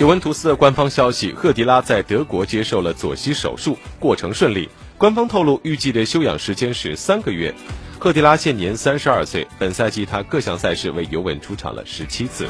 尤文图斯的官方消息赫迪拉在德国接受了左膝手术过程顺利。官方透露预计的休养时间是三个月。赫迪拉现年三十二岁本赛季他各项赛事为尤文出场了十七次。